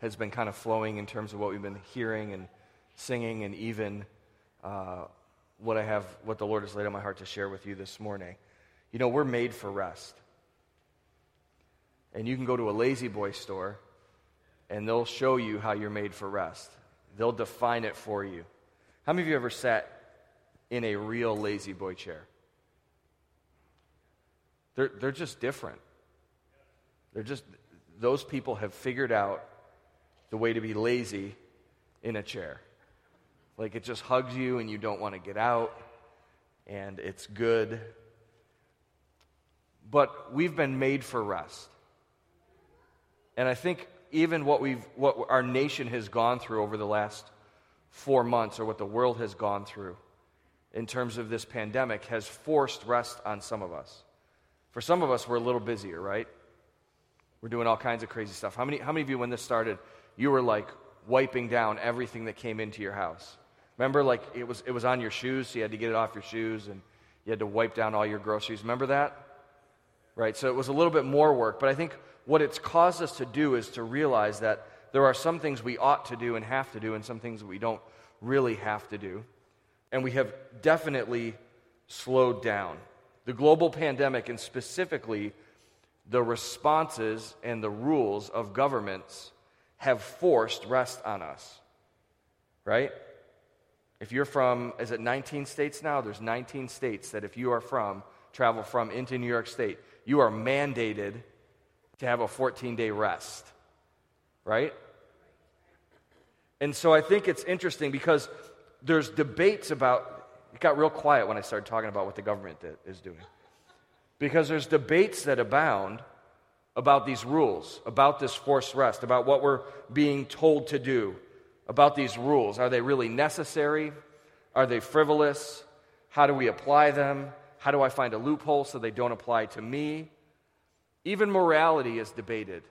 has been kind of flowing in terms of what we've been hearing and singing, and even uh, what I have, what the Lord has laid on my heart to share with you this morning. You know, we're made for rest. And you can go to a La-Z-Boy store, and they'll show you how you're made for rest. They'll define it for you. How many of you ever sat in a real La-Z-Boy chair? They're, they're just different. They're just, those people have figured out the way to be lazy in a chair. Like it just hugs you and you don't want to get out, and it's good. But we've been made for rest. And I think even what, we've, what our nation has gone through over the last four months, or what the world has gone through in terms of this pandemic, has forced rest on some of us. For some of us, we're a little busier, right? We're doing all kinds of crazy stuff. How many, how many of you, when this started, you were like wiping down everything that came into your house? Remember, like it was, it was on your shoes, so you had to get it off your shoes and you had to wipe down all your groceries. Remember that? Right? So it was a little bit more work. But I think what it's caused us to do is to realize that there are some things we ought to do and have to do, and some things that we don't really have to do. And we have definitely slowed down. The global pandemic, and specifically the responses and the rules of governments, have forced rest on us. Right? If you're from, is it 19 states now? There's 19 states that if you are from, travel from into New York State, you are mandated to have a 14 day rest. Right? And so I think it's interesting because there's debates about, it got real quiet when I started talking about what the government is doing. Because there's debates that abound about these rules, about this forced rest, about what we're being told to do, about these rules. Are they really necessary? Are they frivolous? How do we apply them? How do I find a loophole so they don't apply to me? Even morality is debated.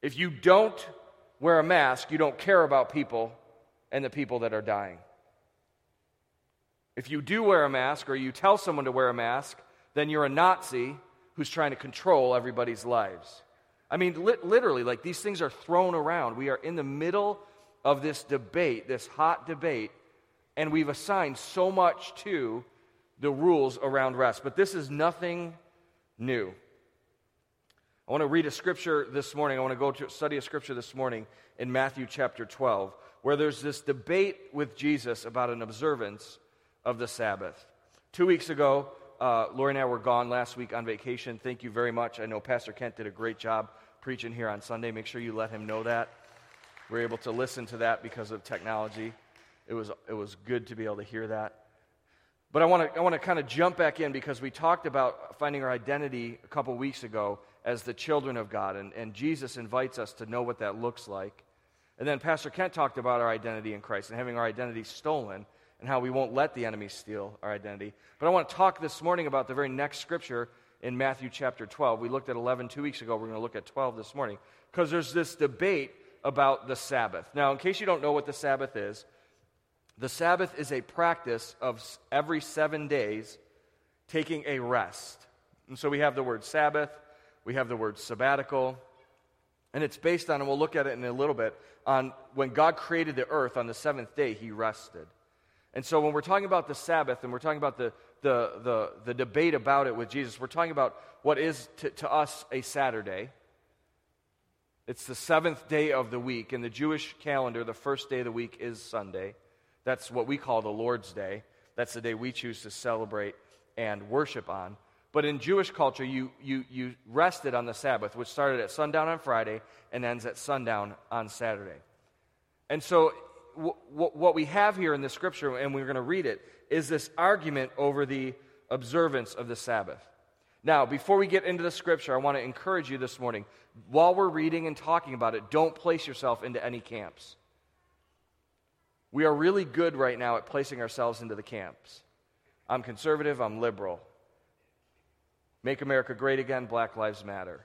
If you don't wear a mask, you don't care about people and the people that are dying. If you do wear a mask or you tell someone to wear a mask, then you're a Nazi who's trying to control everybody's lives. I mean, li- literally, like these things are thrown around. We are in the middle of this debate, this hot debate, and we've assigned so much to the rules around rest. But this is nothing new. I want to read a scripture this morning. I want to go to study a scripture this morning in Matthew chapter 12, where there's this debate with Jesus about an observance of the Sabbath. Two weeks ago, uh, Lori and I were gone last week on vacation. Thank you very much. I know Pastor Kent did a great job preaching here on Sunday. Make sure you let him know that. We are able to listen to that because of technology. It was, it was good to be able to hear that. But I want to I want to kind of jump back in because we talked about finding our identity a couple weeks ago as the children of God, and, and Jesus invites us to know what that looks like. And then Pastor Kent talked about our identity in Christ and having our identity stolen and how we won't let the enemy steal our identity. But I want to talk this morning about the very next scripture in Matthew chapter 12. We looked at 11 two weeks ago. We're going to look at 12 this morning because there's this debate about the Sabbath. Now, in case you don't know what the Sabbath is, the Sabbath is a practice of every seven days taking a rest. And so we have the word Sabbath, we have the word sabbatical, and it's based on, and we'll look at it in a little bit, on when God created the earth on the seventh day, he rested. And so when we're talking about the Sabbath and we're talking about the, the, the, the debate about it with Jesus, we're talking about what is to, to us a Saturday. It's the seventh day of the week. In the Jewish calendar, the first day of the week is Sunday. That's what we call the Lord's Day. That's the day we choose to celebrate and worship on. But in Jewish culture, you, you, you rested on the Sabbath, which started at sundown on Friday and ends at sundown on Saturday. And so, w- w- what we have here in the scripture, and we're going to read it, is this argument over the observance of the Sabbath. Now, before we get into the scripture, I want to encourage you this morning. While we're reading and talking about it, don't place yourself into any camps. We are really good right now at placing ourselves into the camps. I'm conservative, I'm liberal. Make America great again, Black Lives Matter.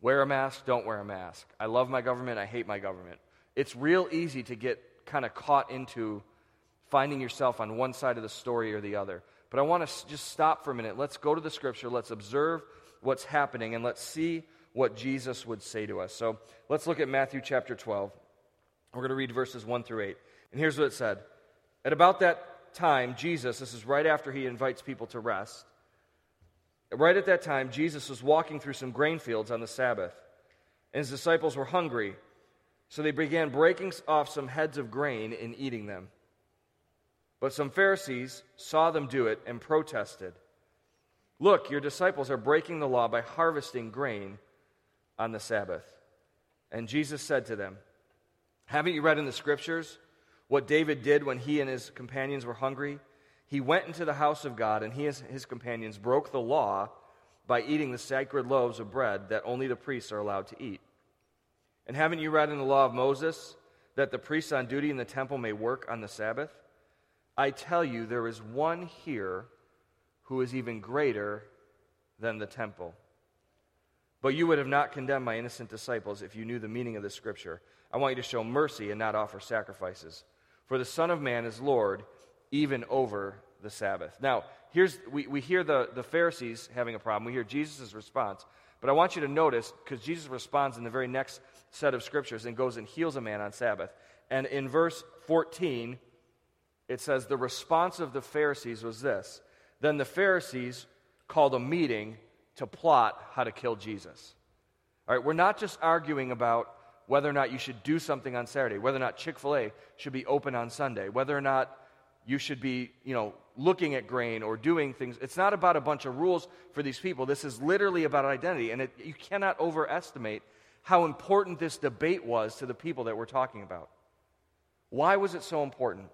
Wear a mask, don't wear a mask. I love my government, I hate my government. It's real easy to get kind of caught into finding yourself on one side of the story or the other. But I want to just stop for a minute. Let's go to the scripture, let's observe what's happening, and let's see what Jesus would say to us. So let's look at Matthew chapter 12. We're going to read verses 1 through 8. And here's what it said At about that time, Jesus, this is right after he invites people to rest, right at that time, Jesus was walking through some grain fields on the Sabbath, and his disciples were hungry. So they began breaking off some heads of grain and eating them. But some Pharisees saw them do it and protested. Look, your disciples are breaking the law by harvesting grain on the Sabbath. And Jesus said to them, Haven't you read in the scriptures what David did when he and his companions were hungry? He went into the house of God, and he and his companions broke the law by eating the sacred loaves of bread that only the priests are allowed to eat. And haven't you read in the law of Moses that the priests on duty in the temple may work on the Sabbath? I tell you, there is one here who is even greater than the temple. But you would have not condemned my innocent disciples if you knew the meaning of this scripture. I want you to show mercy and not offer sacrifices. For the Son of Man is Lord even over the Sabbath. Now, here's we, we hear the, the Pharisees having a problem. We hear Jesus' response. But I want you to notice, because Jesus responds in the very next set of scriptures and goes and heals a man on Sabbath. And in verse 14, it says, The response of the Pharisees was this Then the Pharisees called a meeting to plot how to kill Jesus. All right, we're not just arguing about whether or not you should do something on Saturday, whether or not Chick fil A should be open on Sunday, whether or not you should be, you know, looking at grain or doing things. It's not about a bunch of rules for these people. This is literally about identity. And it, you cannot overestimate how important this debate was to the people that we're talking about. Why was it so important?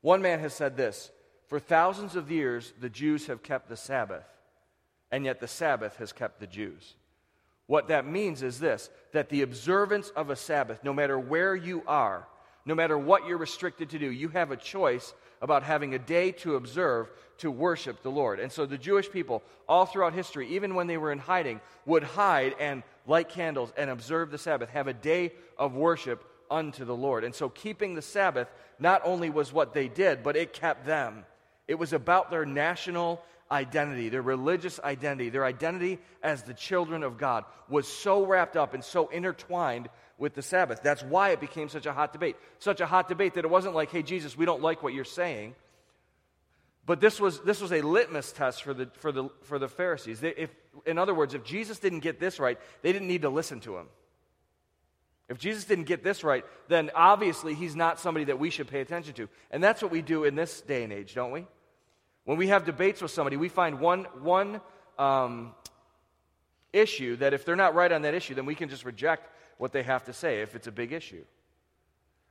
One man has said this For thousands of years, the Jews have kept the Sabbath, and yet the Sabbath has kept the Jews. What that means is this that the observance of a Sabbath, no matter where you are, no matter what you're restricted to do, you have a choice about having a day to observe to worship the Lord. And so the Jewish people, all throughout history, even when they were in hiding, would hide and light candles and observe the Sabbath, have a day of worship unto the Lord. And so keeping the Sabbath not only was what they did, but it kept them. It was about their national identity, their religious identity, their identity as the children of God was so wrapped up and so intertwined with the Sabbath. That's why it became such a hot debate. Such a hot debate that it wasn't like, hey, Jesus, we don't like what you're saying. But this was, this was a litmus test for the, for the, for the Pharisees. They, if, in other words, if Jesus didn't get this right, they didn't need to listen to him. If Jesus didn't get this right, then obviously he's not somebody that we should pay attention to. And that's what we do in this day and age, don't we? When we have debates with somebody, we find one, one um, issue that if they're not right on that issue, then we can just reject what they have to say if it's a big issue.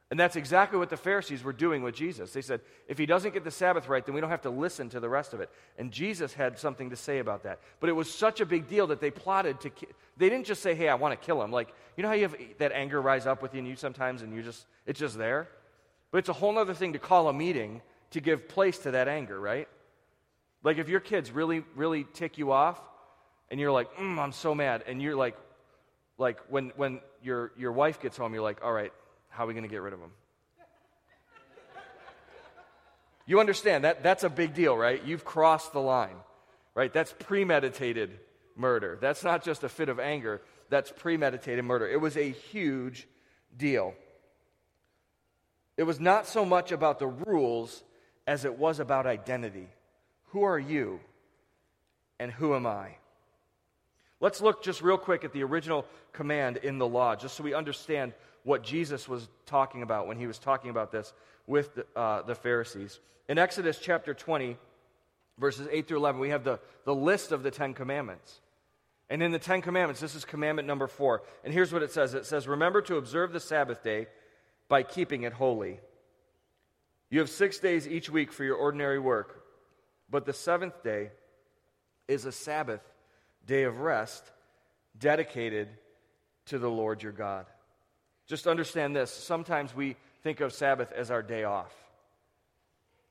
And that's exactly what the Pharisees were doing with Jesus. They said, if he doesn't get the Sabbath right, then we don't have to listen to the rest of it. And Jesus had something to say about that. But it was such a big deal that they plotted to. They didn't just say, hey, I want to kill him. Like, you know how you have that anger rise up within you sometimes and you just, it's just there? But it's a whole other thing to call a meeting to give place to that anger, right? Like if your kids really, really tick you off and you're like, mm, I'm so mad. And you're like, like when, when your, your wife gets home, you're like, all right, how are we going to get rid of him? You understand that that's a big deal, right? You've crossed the line, right? That's premeditated murder. That's not just a fit of anger, that's premeditated murder. It was a huge deal. It was not so much about the rules as it was about identity. Who are you and who am I? Let's look just real quick at the original command in the law, just so we understand what Jesus was talking about when he was talking about this with the, uh, the Pharisees. In Exodus chapter 20, verses 8 through 11, we have the, the list of the Ten Commandments. And in the Ten Commandments, this is commandment number four. And here's what it says it says, Remember to observe the Sabbath day by keeping it holy. You have six days each week for your ordinary work, but the seventh day is a Sabbath day of rest dedicated to the Lord your God. Just understand this. Sometimes we think of Sabbath as our day off,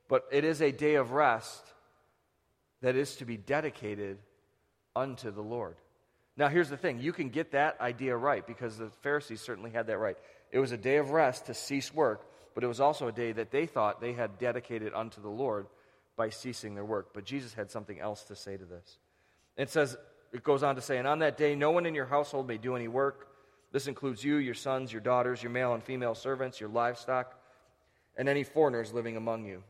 but it is a day of rest that is to be dedicated unto the Lord. Now, here's the thing you can get that idea right because the Pharisees certainly had that right. It was a day of rest to cease work, but it was also a day that they thought they had dedicated unto the Lord by ceasing their work. But Jesus had something else to say to this. It says, it goes on to say, And on that day, no one in your household may do any work. This includes you, your sons, your daughters, your male and female servants, your livestock, and any foreigners living among you.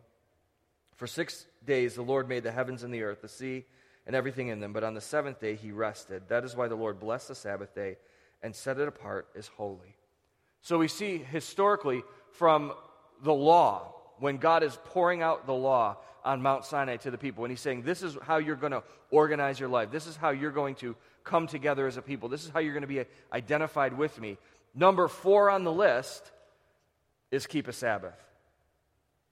For six days the Lord made the heavens and the earth, the sea, and everything in them, but on the seventh day he rested. That is why the Lord blessed the Sabbath day and set it apart as holy. So we see historically from the law, when God is pouring out the law on Mount Sinai to the people, And he's saying, This is how you're going to organize your life, this is how you're going to come together as a people, this is how you're going to be identified with me. Number four on the list is keep a Sabbath.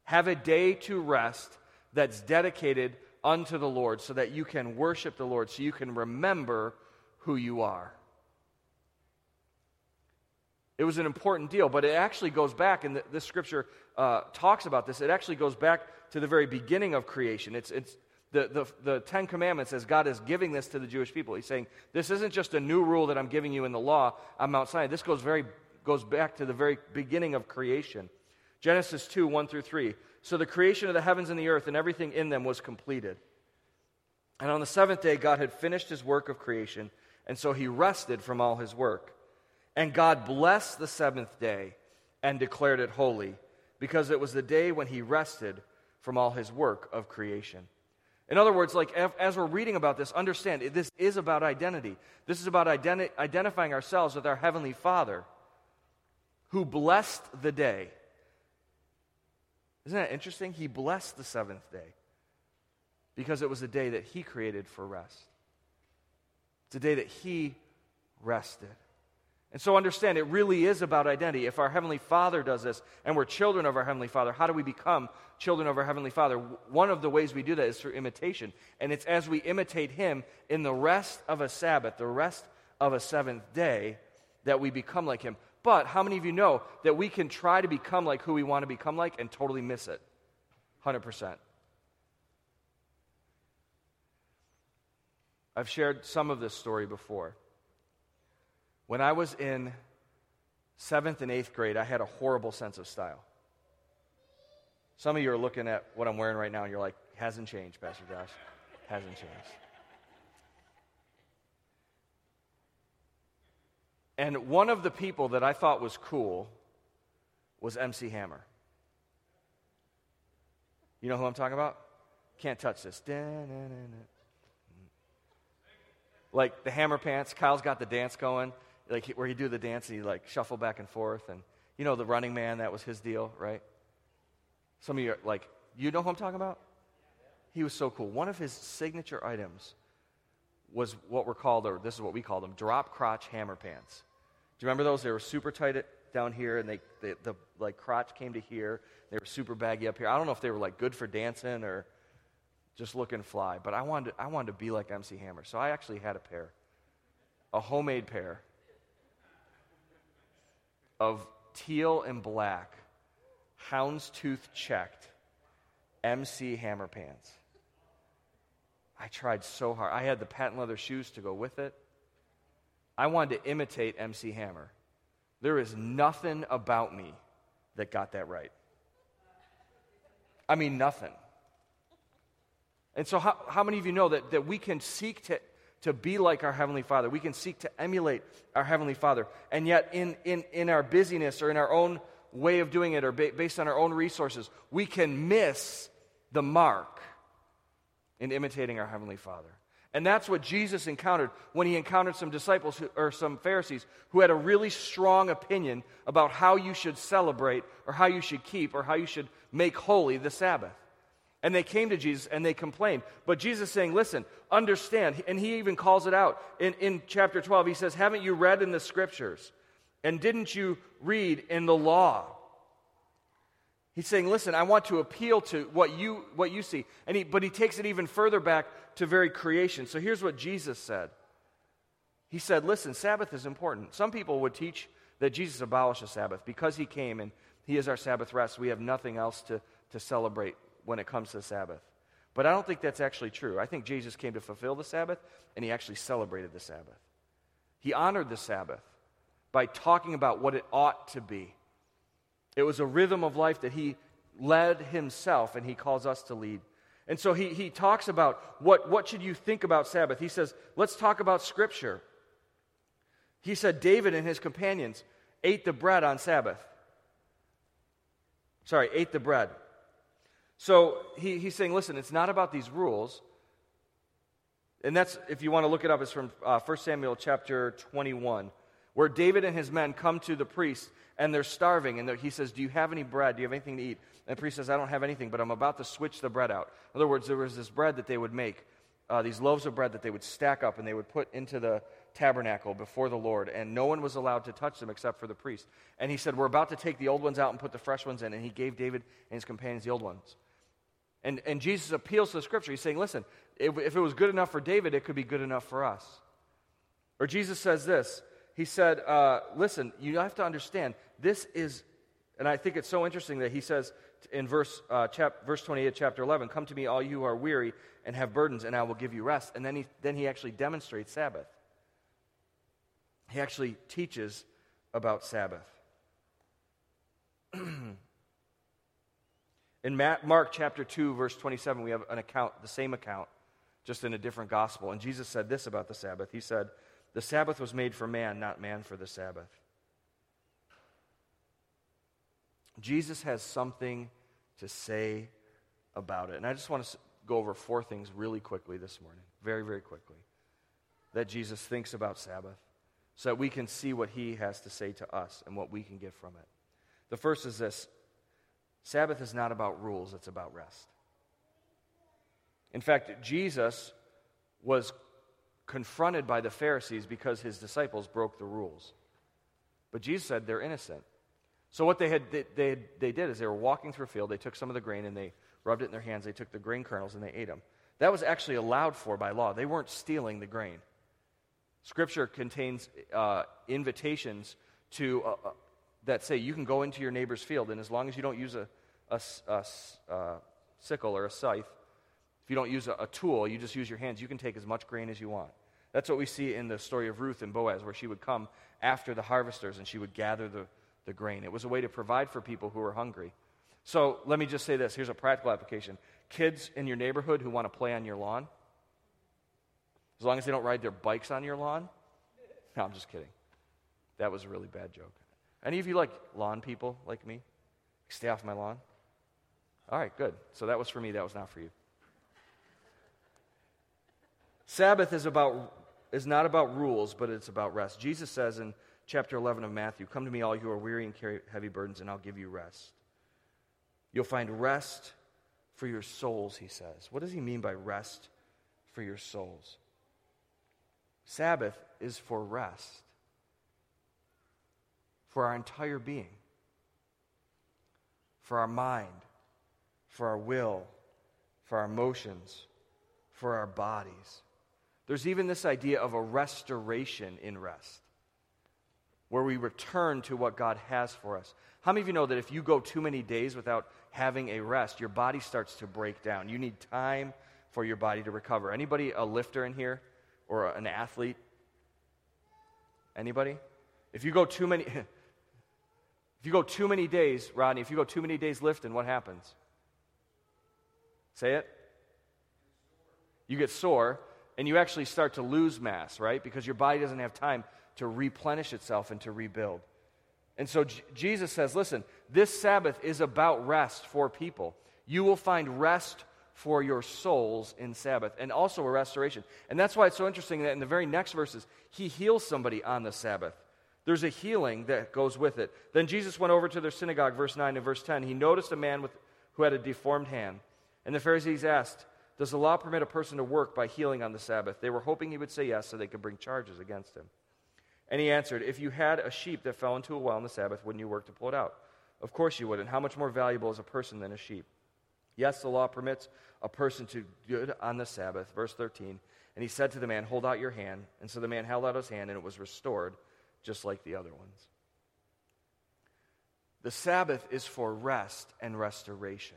Have a day to rest that's dedicated unto the Lord so that you can worship the Lord, so you can remember who you are. It was an important deal, but it actually goes back, and this scripture uh, talks about this. It actually goes back to the very beginning of creation. It's, it's the, the, the Ten Commandments, as God is giving this to the Jewish people. He's saying, This isn't just a new rule that I'm giving you in the law on Mount Sinai. This goes, very, goes back to the very beginning of creation. Genesis 2 1 through 3. So the creation of the heavens and the earth and everything in them was completed. And on the seventh day, God had finished his work of creation, and so he rested from all his work. And God blessed the seventh day and declared it holy, because it was the day when he rested from all his work of creation. In other words, like as we're reading about this, understand this is about identity. This is about identi- identifying ourselves with our Heavenly Father who blessed the day. Isn't that interesting? He blessed the seventh day because it was a day that He created for rest. It's a day that He rested. And so understand, it really is about identity. If our Heavenly Father does this and we're children of our Heavenly Father, how do we become children of our Heavenly Father? One of the ways we do that is through imitation. And it's as we imitate Him in the rest of a Sabbath, the rest of a seventh day, that we become like Him. But how many of you know that we can try to become like who we want to become like and totally miss it? 100%. I've shared some of this story before. When I was in seventh and eighth grade, I had a horrible sense of style. Some of you are looking at what I'm wearing right now and you're like, hasn't changed, Pastor Josh. Hasn't changed. And one of the people that I thought was cool was MC Hammer. You know who I'm talking about? Can't touch this. Like the hammer pants. Kyle's got the dance going like where he do the dance and he like shuffle back and forth and you know the running man that was his deal right? Some of you are like you know who i'm talking about? He was so cool. One of his signature items was what were called or this is what we call them drop crotch hammer pants. Do you remember those? They were super tight at, down here and they, they the like crotch came to here. They were super baggy up here. I don't know if they were like good for dancing or just looking fly but i wanted i wanted to be like mc hammer. So i actually had a pair a homemade pair of teal and black, houndstooth checked MC Hammer pants. I tried so hard. I had the patent leather shoes to go with it. I wanted to imitate MC Hammer. There is nothing about me that got that right. I mean, nothing. And so, how, how many of you know that, that we can seek to to be like our Heavenly Father. We can seek to emulate our Heavenly Father. And yet, in, in, in our busyness or in our own way of doing it or ba- based on our own resources, we can miss the mark in imitating our Heavenly Father. And that's what Jesus encountered when he encountered some disciples who, or some Pharisees who had a really strong opinion about how you should celebrate or how you should keep or how you should make holy the Sabbath. And they came to Jesus and they complained. But Jesus saying, listen, understand. And he even calls it out. In, in chapter 12, he says, Haven't you read in the scriptures? And didn't you read in the law? He's saying, listen, I want to appeal to what you, what you see. And he, but he takes it even further back to very creation. So here's what Jesus said. He said, listen, Sabbath is important. Some people would teach that Jesus abolished the Sabbath because he came and he is our Sabbath rest. We have nothing else to, to celebrate when it comes to Sabbath. But I don't think that's actually true. I think Jesus came to fulfill the Sabbath, and he actually celebrated the Sabbath. He honored the Sabbath by talking about what it ought to be. It was a rhythm of life that he led himself, and he calls us to lead. And so he, he talks about what, what should you think about Sabbath. He says, let's talk about Scripture. He said David and his companions ate the bread on Sabbath. Sorry, ate the bread. So he, he's saying, listen, it's not about these rules. And that's, if you want to look it up, it's from uh, 1 Samuel chapter 21, where David and his men come to the priest and they're starving. And he says, Do you have any bread? Do you have anything to eat? And the priest says, I don't have anything, but I'm about to switch the bread out. In other words, there was this bread that they would make, uh, these loaves of bread that they would stack up and they would put into the tabernacle before the Lord, and no one was allowed to touch them except for the priest. And he said, We're about to take the old ones out and put the fresh ones in. And he gave David and his companions the old ones. And, and Jesus appeals to the scripture. He's saying, Listen, if, if it was good enough for David, it could be good enough for us. Or Jesus says this He said, uh, Listen, you have to understand, this is, and I think it's so interesting that he says in verse, uh, chap, verse 28, chapter 11, Come to me, all you who are weary and have burdens, and I will give you rest. And then he, then he actually demonstrates Sabbath. He actually teaches about Sabbath. In Mark chapter 2, verse 27, we have an account, the same account, just in a different gospel. And Jesus said this about the Sabbath He said, The Sabbath was made for man, not man for the Sabbath. Jesus has something to say about it. And I just want to go over four things really quickly this morning, very, very quickly, that Jesus thinks about Sabbath so that we can see what he has to say to us and what we can get from it. The first is this Sabbath is not about rules, it's about rest. In fact, Jesus was confronted by the Pharisees because his disciples broke the rules. But Jesus said they're innocent. So what they, had, they, they, they did is they were walking through a field, they took some of the grain and they rubbed it in their hands, they took the grain kernels and they ate them. That was actually allowed for by law. They weren't stealing the grain. Scripture contains uh, invitations to, uh, uh, that say you can go into your neighbor's field, and as long as you don't use a, a, a, a sickle or a scythe, if you don't use a, a tool, you just use your hands, you can take as much grain as you want. That's what we see in the story of Ruth and Boaz, where she would come after the harvesters and she would gather the, the grain. It was a way to provide for people who were hungry. So let me just say this here's a practical application. Kids in your neighborhood who want to play on your lawn, as long as they don't ride their bikes on your lawn. No, I'm just kidding. That was a really bad joke. Any of you like lawn people like me? Stay off my lawn? All right, good. So that was for me, that was not for you. Sabbath is about is not about rules, but it's about rest. Jesus says in chapter 11 of Matthew, "Come to me all you who are weary and carry heavy burdens, and I'll give you rest." You'll find rest for your souls, he says. What does he mean by rest for your souls? Sabbath is for rest, for our entire being, for our mind, for our will, for our emotions, for our bodies. There's even this idea of a restoration in rest, where we return to what God has for us. How many of you know that if you go too many days without having a rest, your body starts to break down? You need time for your body to recover. Anybody a lifter in here? or an athlete? Anybody? If you go too many if you go too many days, Rodney, if you go too many days lifting, what happens? Say it. You get sore and you actually start to lose mass, right? Because your body doesn't have time to replenish itself and to rebuild. And so J- Jesus says, listen, this Sabbath is about rest for people. You will find rest for your souls in Sabbath and also a restoration. And that's why it's so interesting that in the very next verses, he heals somebody on the Sabbath. There's a healing that goes with it. Then Jesus went over to their synagogue, verse 9 and verse 10. He noticed a man with, who had a deformed hand. And the Pharisees asked, Does the law permit a person to work by healing on the Sabbath? They were hoping he would say yes so they could bring charges against him. And he answered, If you had a sheep that fell into a well on the Sabbath, wouldn't you work to pull it out? Of course you would. And how much more valuable is a person than a sheep? Yes, the law permits a person to do it on the Sabbath. Verse 13. And he said to the man, Hold out your hand. And so the man held out his hand, and it was restored, just like the other ones. The Sabbath is for rest and restoration,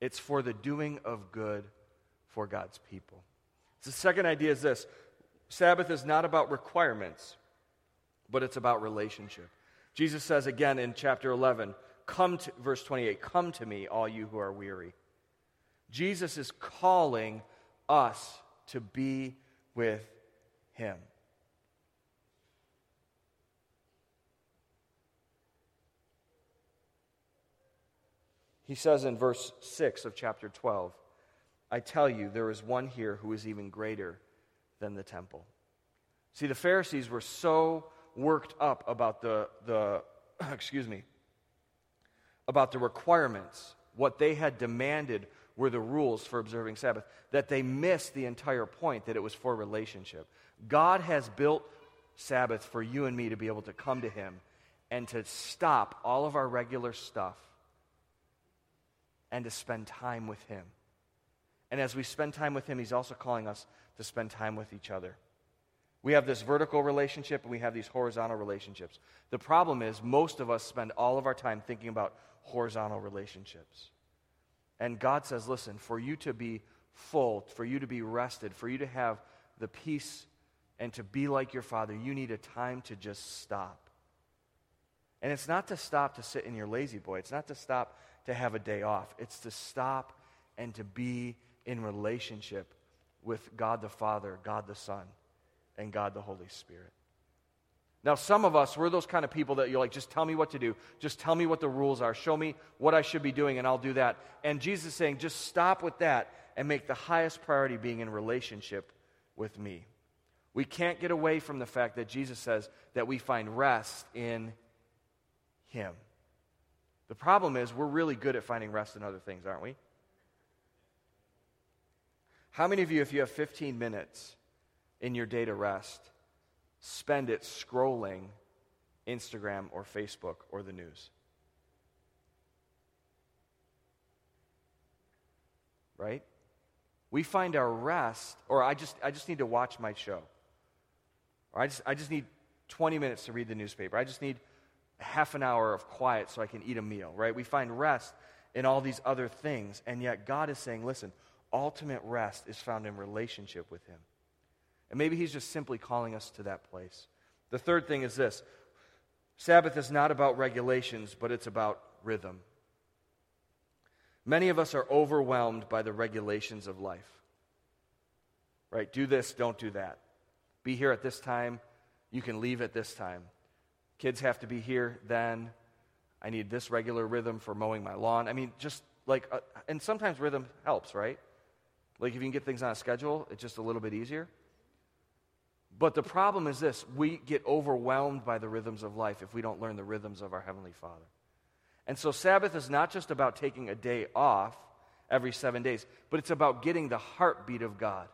it's for the doing of good for God's people. The second idea is this Sabbath is not about requirements, but it's about relationship. Jesus says again in chapter 11, Come to, verse 28, come to me, all you who are weary. Jesus is calling us to be with him. He says in verse 6 of chapter 12, I tell you, there is one here who is even greater than the temple. See, the Pharisees were so worked up about the, the excuse me, about the requirements, what they had demanded were the rules for observing Sabbath, that they missed the entire point that it was for relationship. God has built Sabbath for you and me to be able to come to Him and to stop all of our regular stuff and to spend time with Him. And as we spend time with Him, He's also calling us to spend time with each other. We have this vertical relationship and we have these horizontal relationships. The problem is, most of us spend all of our time thinking about horizontal relationships. And God says, listen, for you to be full, for you to be rested, for you to have the peace and to be like your Father, you need a time to just stop. And it's not to stop to sit in your La-Z-Boy, it's not to stop to have a day off, it's to stop and to be in relationship with God the Father, God the Son, and God the Holy Spirit. Now, some of us, we're those kind of people that you're like, just tell me what to do. Just tell me what the rules are. Show me what I should be doing, and I'll do that. And Jesus is saying, just stop with that and make the highest priority being in relationship with me. We can't get away from the fact that Jesus says that we find rest in Him. The problem is, we're really good at finding rest in other things, aren't we? How many of you, if you have 15 minutes in your day to rest, spend it scrolling Instagram or Facebook or the news? Right? We find our rest, or I just, I just need to watch my show. Or I just, I just need 20 minutes to read the newspaper. I just need half an hour of quiet so I can eat a meal, right? We find rest in all these other things. And yet God is saying, listen, ultimate rest is found in relationship with Him. And maybe He's just simply calling us to that place. The third thing is this Sabbath is not about regulations, but it's about rhythm. Many of us are overwhelmed by the regulations of life. Right? Do this, don't do that. Be here at this time, you can leave at this time. Kids have to be here then. I need this regular rhythm for mowing my lawn. I mean, just like, uh, and sometimes rhythm helps, right? Like if you can get things on a schedule, it's just a little bit easier. But the problem is this we get overwhelmed by the rhythms of life if we don't learn the rhythms of our Heavenly Father. And so Sabbath is not just about taking a day off every seven days, but it's about getting the heartbeat of God.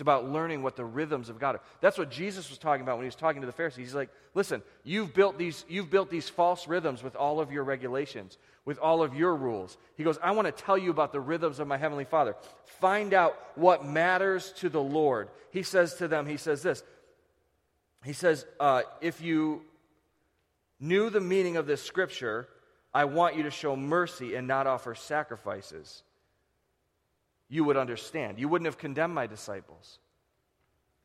It's about learning what the rhythms of God are. That's what Jesus was talking about when he was talking to the Pharisees. He's like, listen, you've built these, you've built these false rhythms with all of your regulations, with all of your rules. He goes, I want to tell you about the rhythms of my Heavenly Father. Find out what matters to the Lord. He says to them, he says this. He says, uh, if you knew the meaning of this scripture, I want you to show mercy and not offer sacrifices you would understand. You wouldn't have condemned my disciples.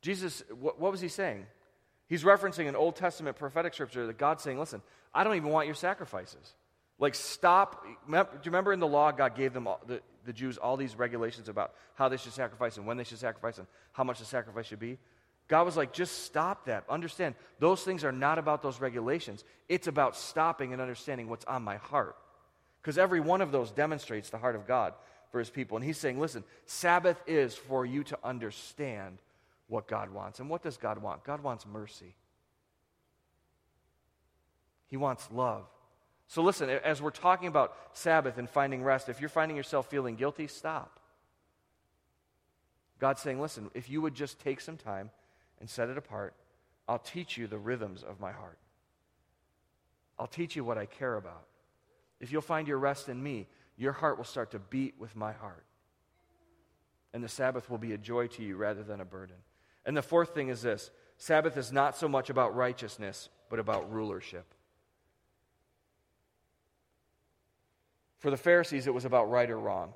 Jesus, what, what was he saying? He's referencing an Old Testament prophetic scripture that God's saying, listen, I don't even want your sacrifices. Like, stop. Do you remember in the law, God gave them all, the, the Jews all these regulations about how they should sacrifice and when they should sacrifice and how much the sacrifice should be? God was like, just stop that. Understand, those things are not about those regulations. It's about stopping and understanding what's on my heart. Because every one of those demonstrates the heart of God for his people. And he's saying, listen, Sabbath is for you to understand what God wants. And what does God want? God wants mercy, He wants love. So listen, as we're talking about Sabbath and finding rest, if you're finding yourself feeling guilty, stop. God's saying, listen, if you would just take some time and set it apart, I'll teach you the rhythms of my heart. I'll teach you what I care about. If you'll find your rest in me, your heart will start to beat with my heart. And the Sabbath will be a joy to you rather than a burden. And the fourth thing is this Sabbath is not so much about righteousness, but about rulership. For the Pharisees, it was about right or wrong.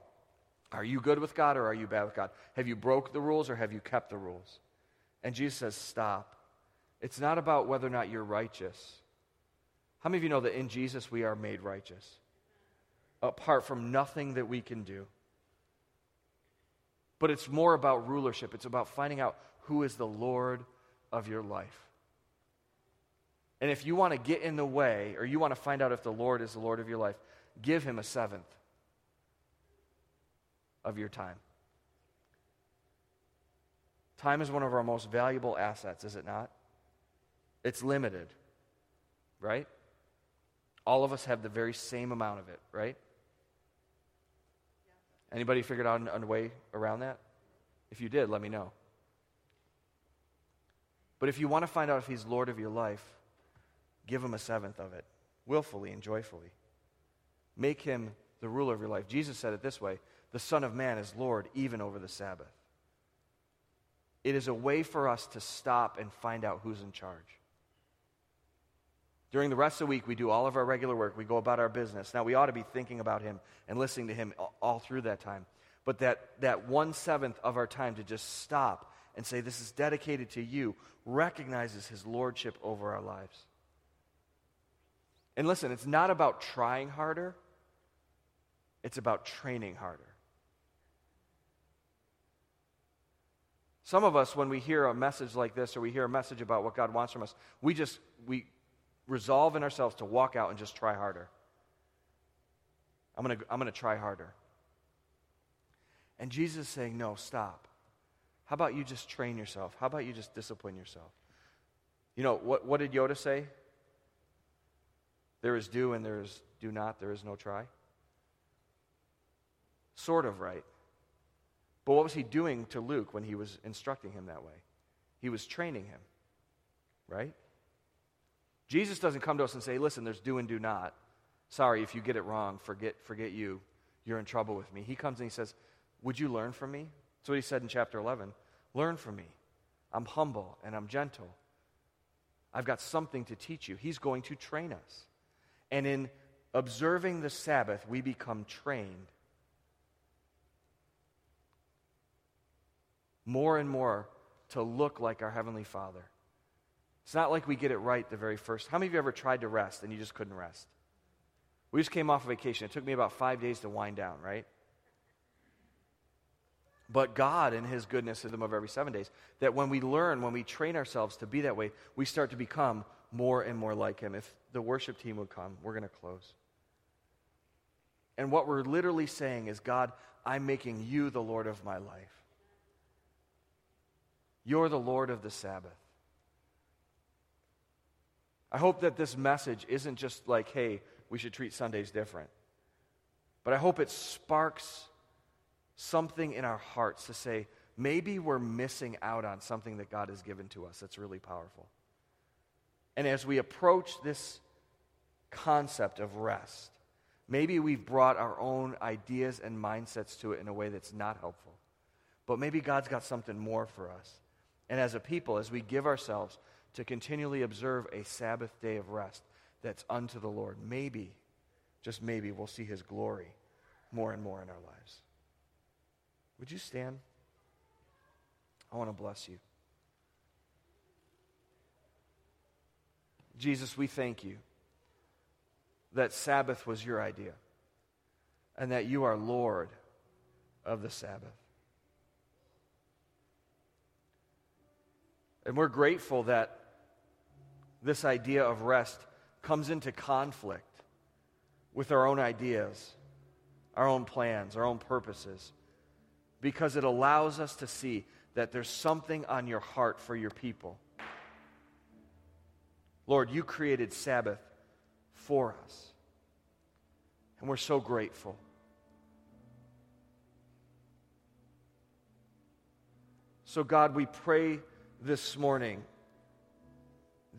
Are you good with God or are you bad with God? Have you broke the rules or have you kept the rules? And Jesus says, stop. It's not about whether or not you're righteous. How many of you know that in Jesus we are made righteous? Apart from nothing that we can do. But it's more about rulership. It's about finding out who is the Lord of your life. And if you want to get in the way, or you want to find out if the Lord is the Lord of your life, give him a seventh of your time. Time is one of our most valuable assets, is it not? It's limited, right? All of us have the very same amount of it, right? Anybody figured out a way around that? If you did, let me know. But if you want to find out if he's Lord of your life, give him a seventh of it, willfully and joyfully. Make him the ruler of your life. Jesus said it this way the Son of Man is Lord even over the Sabbath. It is a way for us to stop and find out who's in charge. During the rest of the week, we do all of our regular work. We go about our business. Now, we ought to be thinking about Him and listening to Him all through that time. But that, that one seventh of our time to just stop and say, This is dedicated to you, recognizes His Lordship over our lives. And listen, it's not about trying harder, it's about training harder. Some of us, when we hear a message like this or we hear a message about what God wants from us, we just, we resolve in ourselves to walk out and just try harder. I'm going to I'm going to try harder. And Jesus is saying, no, stop. How about you just train yourself? How about you just discipline yourself? You know, what, what did Yoda say? There is do and there is do not, there is no try. Sort of right. But what was he doing to Luke when he was instructing him that way? He was training him, right? Jesus doesn't come to us and say, listen, there's do and do not. Sorry, if you get it wrong, forget, forget you. You're in trouble with me. He comes and he says, Would you learn from me? That's what he said in chapter 11. Learn from me. I'm humble and I'm gentle. I've got something to teach you. He's going to train us. And in observing the Sabbath, we become trained more and more to look like our Heavenly Father. It's not like we get it right the very first. How many of you ever tried to rest and you just couldn't rest? We just came off a vacation. It took me about five days to wind down, right? But God, in His goodness, is them of every seven days. That when we learn, when we train ourselves to be that way, we start to become more and more like Him. If the worship team would come, we're going to close. And what we're literally saying is, God, I'm making you the Lord of my life. You're the Lord of the Sabbath. I hope that this message isn't just like, hey, we should treat Sundays different. But I hope it sparks something in our hearts to say, maybe we're missing out on something that God has given to us that's really powerful. And as we approach this concept of rest, maybe we've brought our own ideas and mindsets to it in a way that's not helpful. But maybe God's got something more for us. And as a people, as we give ourselves to continually observe a Sabbath day of rest that's unto the Lord. Maybe, just maybe, we'll see his glory more and more in our lives. Would you stand? I want to bless you. Jesus, we thank you that Sabbath was your idea and that you are Lord of the Sabbath. And we're grateful that this idea of rest comes into conflict with our own ideas, our own plans, our own purposes, because it allows us to see that there's something on your heart for your people. Lord, you created Sabbath for us, and we're so grateful. So, God, we pray this morning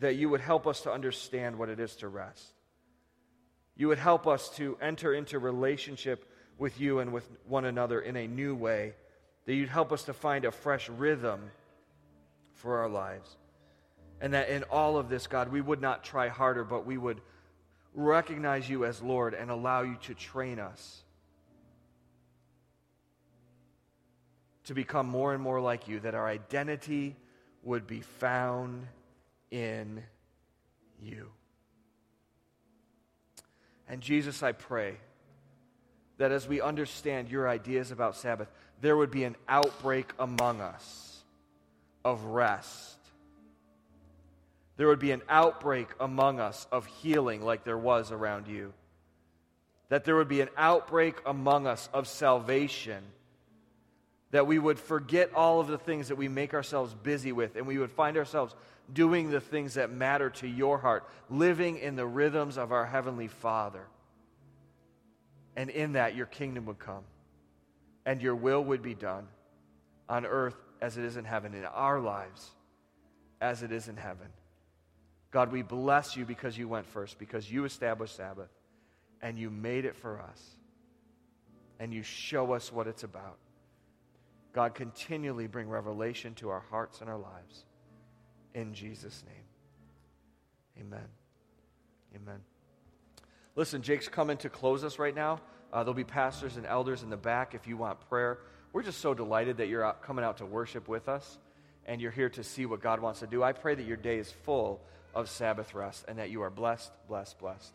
that you would help us to understand what it is to rest. You would help us to enter into relationship with you and with one another in a new way. That you'd help us to find a fresh rhythm for our lives. And that in all of this, God, we would not try harder, but we would recognize you as Lord and allow you to train us to become more and more like you, that our identity would be found in you. And Jesus, I pray that as we understand your ideas about Sabbath, there would be an outbreak among us of rest. There would be an outbreak among us of healing like there was around you. That there would be an outbreak among us of salvation. That we would forget all of the things that we make ourselves busy with and we would find ourselves doing the things that matter to your heart, living in the rhythms of our Heavenly Father. And in that, your kingdom would come and your will would be done on earth as it is in heaven, in our lives as it is in heaven. God, we bless you because you went first, because you established Sabbath and you made it for us and you show us what it's about. God, continually bring revelation to our hearts and our lives. In Jesus' name. Amen. Amen. Listen, Jake's coming to close us right now. Uh, there'll be pastors and elders in the back if you want prayer. We're just so delighted that you're out, coming out to worship with us and you're here to see what God wants to do. I pray that your day is full of Sabbath rest and that you are blessed, blessed, blessed.